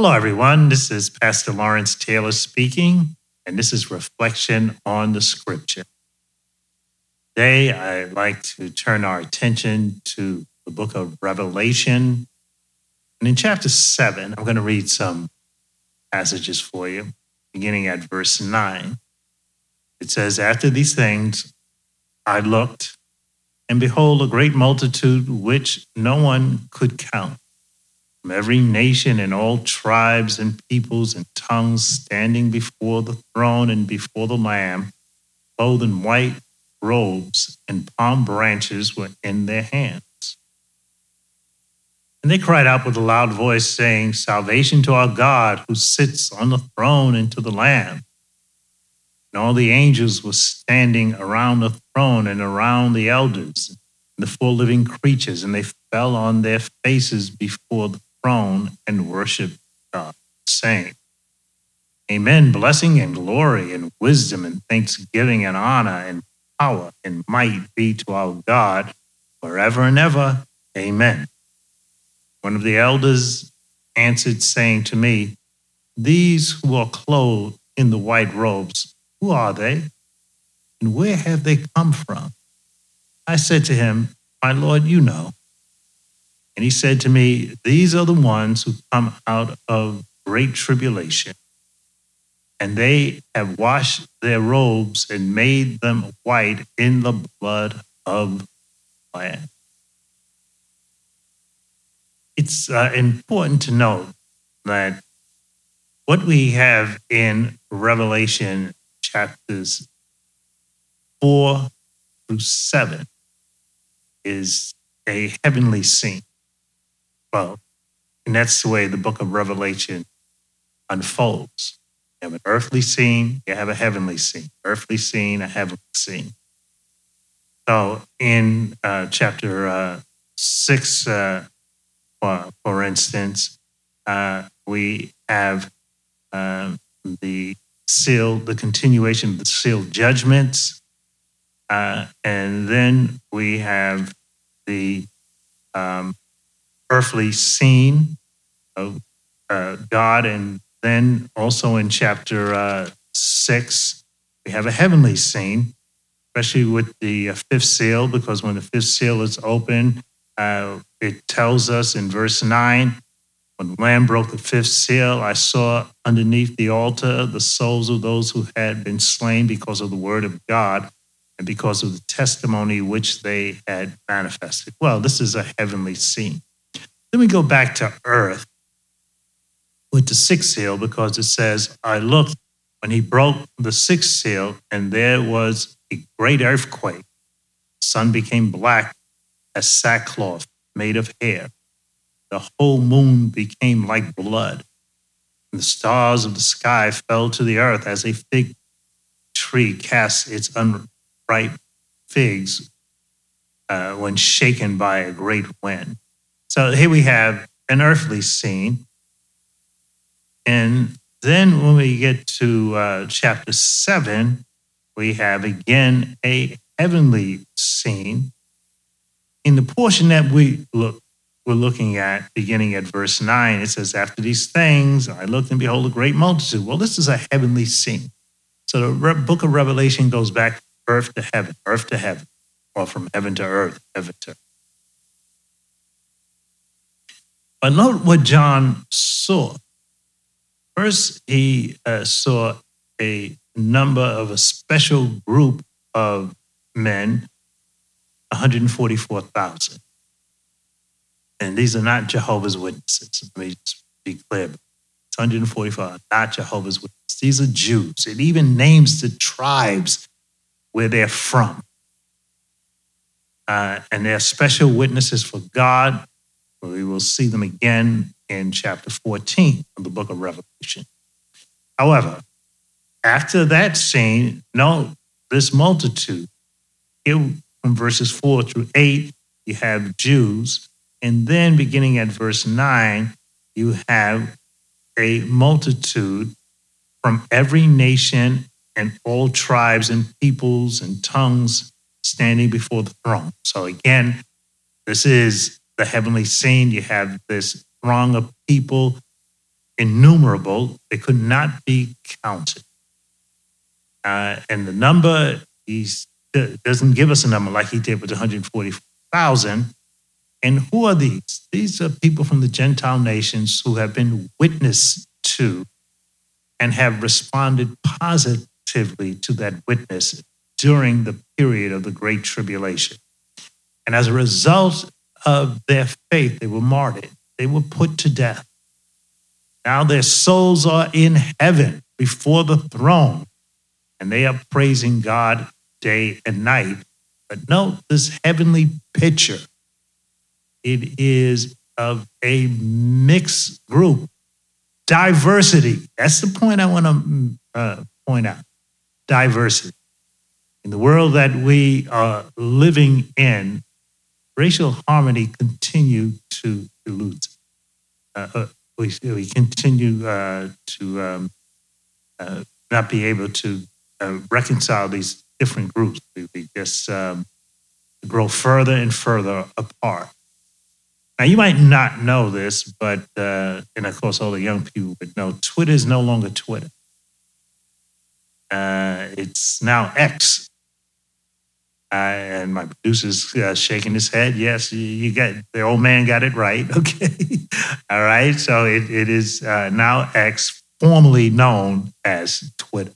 Hello, everyone. This is Pastor Lawrence Taylor speaking, and this is Reflection on the Scripture. Today, I'd like to turn our attention to the book of Revelation. And in chapter 7, I'm going to read some passages for you, beginning at verse 9. It says, After these things, I looked, and behold, a great multitude which no one could count from every nation and all tribes and peoples and tongues standing before the throne and before the Lamb, clothed in white robes and palm branches were in their hands. And they cried out with a loud voice, saying, Salvation to our God who sits on the throne and to the Lamb. And all the angels were standing around the throne and around the elders, and the four living creatures, and they fell on their faces before the throne and worship God, saying, Amen. Blessing and glory and wisdom and thanksgiving and honor and power and might be to our God forever and ever. Amen. One of the elders answered, saying to me, These who are clothed in the white robes, who are they? And where have they come from? I said to him, My Lord, you know. And he said to me, These are the ones who come out of great tribulation, and they have washed their robes and made them white in the blood of the Lamb. It's uh, important to note that what we have in Revelation chapters four through seven is a heavenly scene well. And that's the way the book of Revelation unfolds. You have an earthly scene, you have a heavenly scene. Earthly scene, a heavenly scene. So in uh, chapter uh, six, uh, for, for, instance, uh, we have um, the seal, the continuation of the sealed judgments. Uh, and then we have the um, earthly scene of uh, God. And then also in chapter uh, six, we have a heavenly scene, especially with the uh, fifth seal, because when the fifth seal is open, uh, it tells us in verse nine, when the Lamb broke the fifth seal, I saw underneath the altar the souls of those who had been slain because of the word of God and because of the testimony which they had manifested. Well, this is a heavenly scene. Then we go back to earth with the sixth seal because it says, I looked when he broke the sixth seal, and there was a great earthquake. The sun became black as sackcloth made of hair. The whole moon became like blood. And the stars of the sky fell to the earth as a fig tree casts its unripe figs uh, when shaken by a great wind. So here we have an earthly scene. And then when we get to uh, chapter seven, we have again a heavenly scene. In the portion that we look, we're looking at, beginning at verse nine, it says, After these things, I looked and behold a great multitude. Well, this is a heavenly scene. So the book of Revelation goes back from earth to heaven, earth to heaven, or from heaven to earth, heaven to But note what John saw. First, he uh, saw a number of a special group of men, 144,000. And these are not Jehovah's Witnesses. Let me just be clear. It's 145, not Jehovah's Witnesses. These are Jews. It even names the tribes where they're from. Uh, and they're special witnesses for God we will see them again in chapter 14 of the book of Revelation. However, after that scene, note this multitude. Here from verses 4 through 8, you have Jews. And then beginning at verse 9, you have a multitude from every nation and all tribes and peoples and tongues standing before the throne. So again, this is the heavenly scene. You have this throng of people innumerable, they could not be counted. Uh, and the number, he doesn't give us a number like he did with 140,000. And who are these? These are people from the Gentile nations who have been witnessed to and have responded positively to that witness during the period of the Great Tribulation. And as a result of their faith, they were martyred, they were put to death. Now their souls are in heaven before the throne, and they are praising God day and night. But note this heavenly picture. It is of a mixed group, diversity. That's the point I want to uh, point out. Diversity. In the world that we are living in, racial harmony continue to elude. Uh, uh, we, we continue uh, to um, uh, not be able to uh, reconcile these different groups. We, we just um, grow further and further apart. Now, you might not know this, but, uh, and of course, all the young people would know Twitter is no longer Twitter. It's now X. Uh, and my producer's uh, shaking his head. Yes, you, you got the old man got it right. Okay, all right. So it, it is uh, now X, formerly known as Twitter.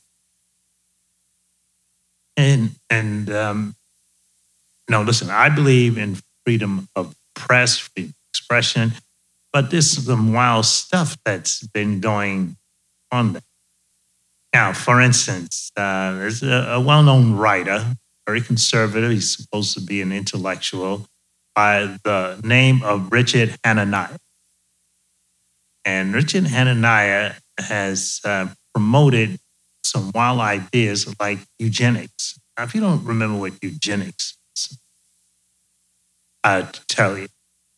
And and um, no, listen. I believe in freedom of press, freedom of expression, but this is some wild stuff that's been going on there. Now, for instance, uh, there's a, a well-known writer very conservative. He's supposed to be an intellectual by the name of Richard Hanania. And Richard Hanania has uh, promoted some wild ideas like eugenics. Now, if you don't remember what eugenics is, I'll tell you.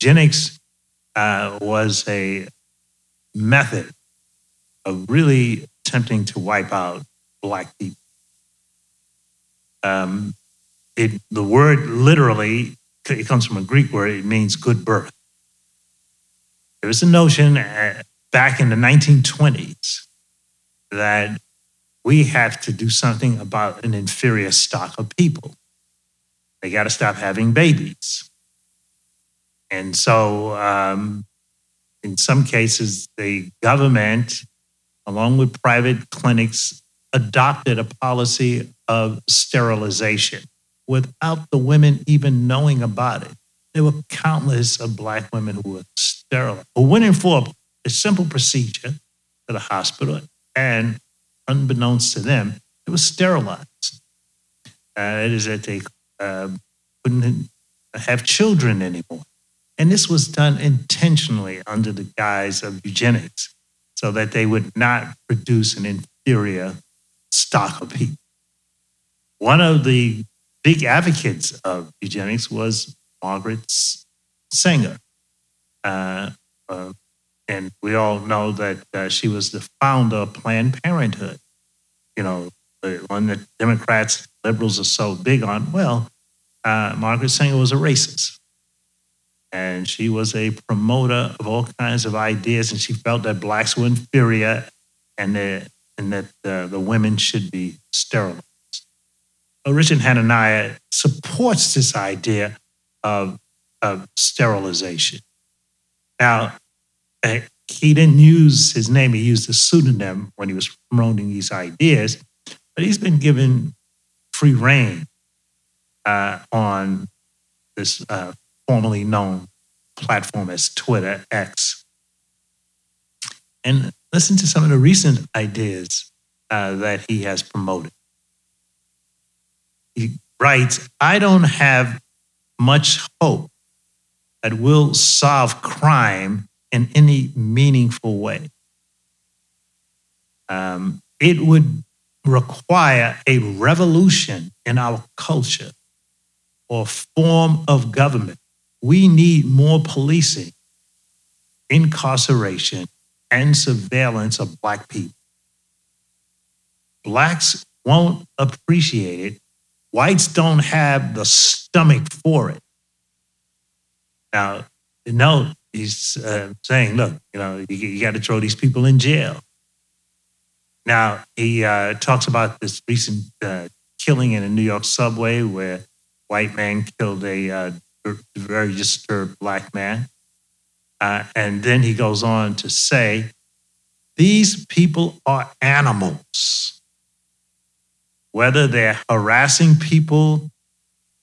Eugenics uh, was a method of really attempting to wipe out Black people. Um, it, the word literally, it comes from a Greek word, it means good birth. There was a notion uh, back in the 1920s that we have to do something about an inferior stock of people. They got to stop having babies. And so, um, in some cases, the government, along with private clinics, adopted a policy of sterilization without the women even knowing about it. There were countless of black women who were sterile, who went in for a simple procedure to the hospital, and unbeknownst to them, it was sterilized. Uh, it is that they uh, couldn't have children anymore. And this was done intentionally under the guise of eugenics so that they would not produce an inferior stock of people. One of the big advocates of eugenics was Margaret Sanger. Uh, uh, and we all know that uh, she was the founder of Planned Parenthood. You know, the one that Democrats, liberals are so big on. Well, uh, Margaret Sanger was a racist. And she was a promoter of all kinds of ideas, and she felt that blacks were inferior and, and that uh, the women should be sterilized. Richard Hanania supports this idea of, of sterilization. Now, eh, he didn't use his name, he used a pseudonym when he was promoting these ideas, but he's been given free reign uh, on this uh, formerly known platform as Twitter X. And listen to some of the recent ideas uh, that he has promoted he writes, I don't have much hope that we'll solve crime in any meaningful way. Um, it would require a revolution in our culture or form of government. We need more policing, incarceration, and surveillance of Black people. Blacks won't appreciate it Whites don't have the stomach for it. Now, note, he's uh, saying, look, you know, you, you got to throw these people in jail. Now, he uh, talks about this recent uh, killing in a New York subway where white man killed a uh, very disturbed black man. Uh, and then he goes on to say, these people are animals. Whether they're harassing people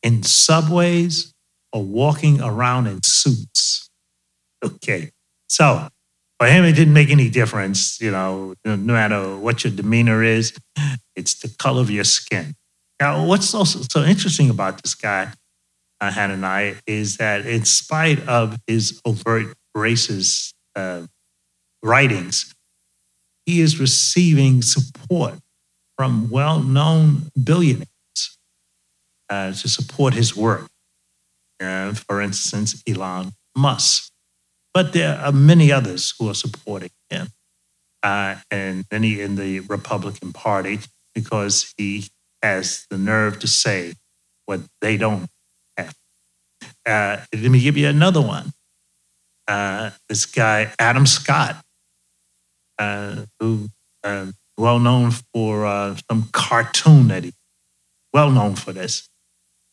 in subways or walking around in suits. Okay. So for him, it didn't make any difference, you know, no matter what your demeanor is, it's the color of your skin. Now, what's also so interesting about this guy, uh, Hanania, is that in spite of his overt racist uh, writings, he is receiving support from well known billionaires uh, to support his work. Uh, for instance, Elon Musk. But there are many others who are supporting him, uh, and many in the Republican Party because he has the nerve to say what they don't have. Uh, let me give you another one. Uh, this guy, Adam Scott, uh, who uh, well known for uh, some cartoon that he, well known for this.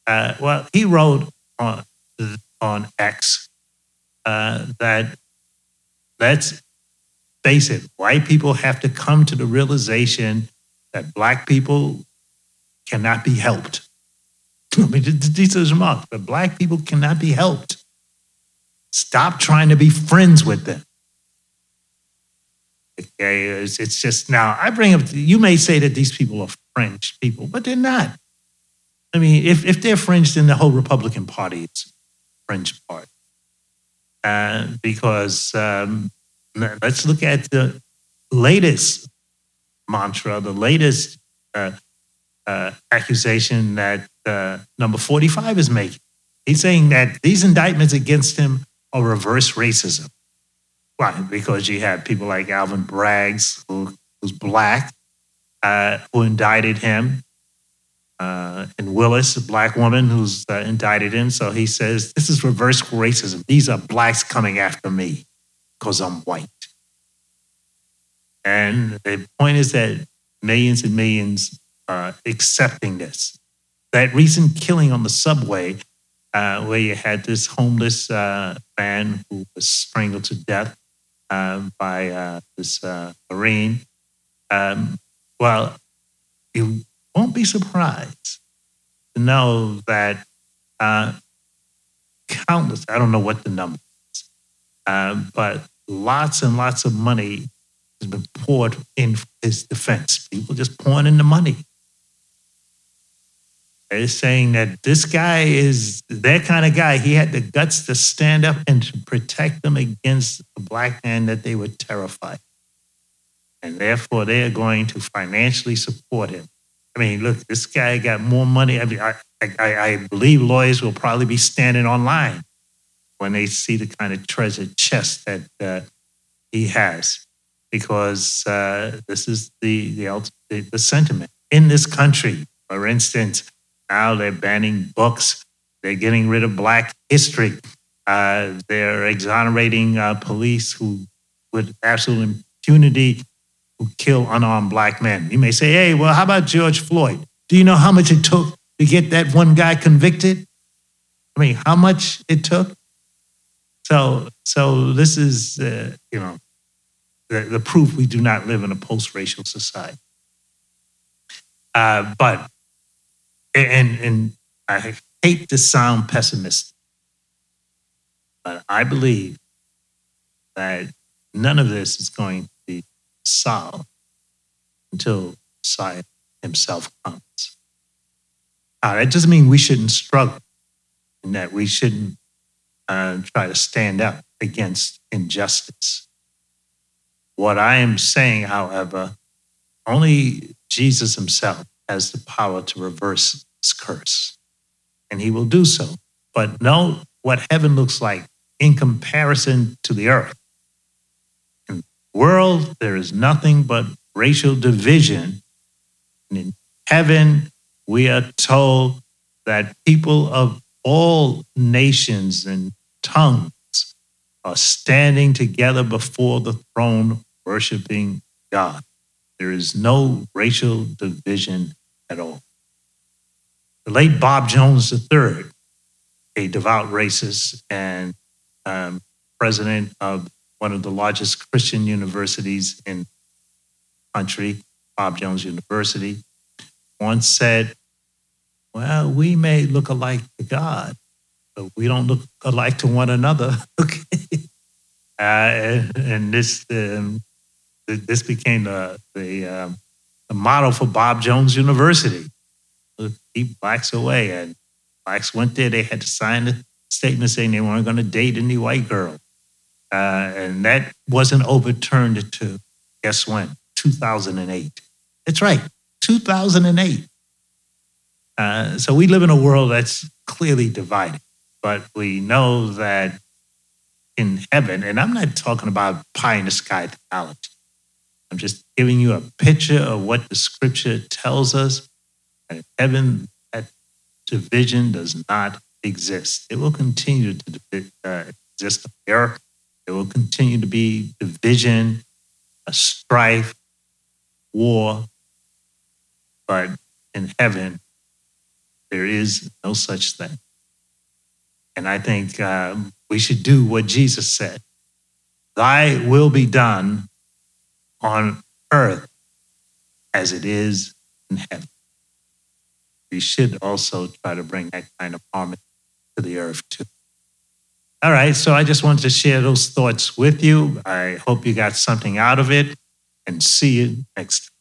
Uh, well, he wrote on on X uh, that let's face it, white people have to come to the realization that black people cannot be helped. I mean, these are remarks, but black people cannot be helped. Stop trying to be friends with them. Okay, it's, it's just now I bring up, you may say that these people are fringe people, but they're not. I mean, if, if they're fringe, then the whole Republican Party is fringe part. Uh, because um, let's look at the latest mantra, the latest uh, uh, accusation that uh, number 45 is making. He's saying that these indictments against him are reverse racism. Why? Because you had people like Alvin Braggs, who, who's black, uh, who indicted him, uh, and Willis, a black woman who's uh, indicted him. So he says, This is reverse racism. These are blacks coming after me because I'm white. And the point is that millions and millions are accepting this. That recent killing on the subway, uh, where you had this homeless uh, man who was strangled to death um, by uh, this uh, Marine. Um, well, you won't be surprised to know that uh, countless, I don't know what the number is, uh, but lots and lots of money has been poured in his defense. People just pouring in the money. They're saying that this guy is that kind of guy. He had the guts to stand up and to protect them against the black man that they were terrified. And therefore, they are going to financially support him. I mean, look, this guy got more money. I mean, I, I, I believe lawyers will probably be standing online when they see the kind of treasure chest that uh, he has, because uh, this is the, the the sentiment in this country. For instance, now they're banning books. They're getting rid of Black history. Uh, they're exonerating uh, police who, with absolute impunity, who kill unarmed black men. You may say, hey, well, how about George Floyd? Do you know how much it took to get that one guy convicted? I mean, how much it took? So, so this is, uh, you know, the, the, proof we do not live in a post-racial society. Uh, but and and I hate to sound pessimistic, but I believe that none of this is going to be solved until Messiah himself comes. Now, that doesn't mean we shouldn't struggle and that we shouldn't uh, try to stand up against injustice. What I am saying, however, only Jesus himself has the power to reverse this curse. And he will do so. But know what heaven looks like in comparison to the earth. In the world, there is nothing but racial division. And in heaven, we are told that people of all nations and tongues are standing together before the throne, worshiping God. There is no racial division at all. The late Bob Jones III, a devout racist and um, president of one of the largest Christian universities in the country, Bob Jones University, once said, Well, we may look alike to God, but we don't look alike to one another. okay. Uh, and this um, this became the the, um, the model for Bob Jones University. Keep blacks away, and blacks went there. They had to sign a statement saying they weren't going to date any white girl, uh, and that wasn't overturned to guess when 2008. That's right, 2008. Uh, so we live in a world that's clearly divided, but we know that in heaven, and I'm not talking about pie in the sky theology. I'm just giving you a picture of what the scripture tells us. In heaven, that division does not exist. It will continue to uh, exist on the earth. There will continue to be division, a strife, war. But in heaven, there is no such thing. And I think um, we should do what Jesus said Thy will be done on earth as it is in heaven. We should also try to bring that kind of harmony to the earth too. All right, so I just wanted to share those thoughts with you. I hope you got something out of it and see you next time.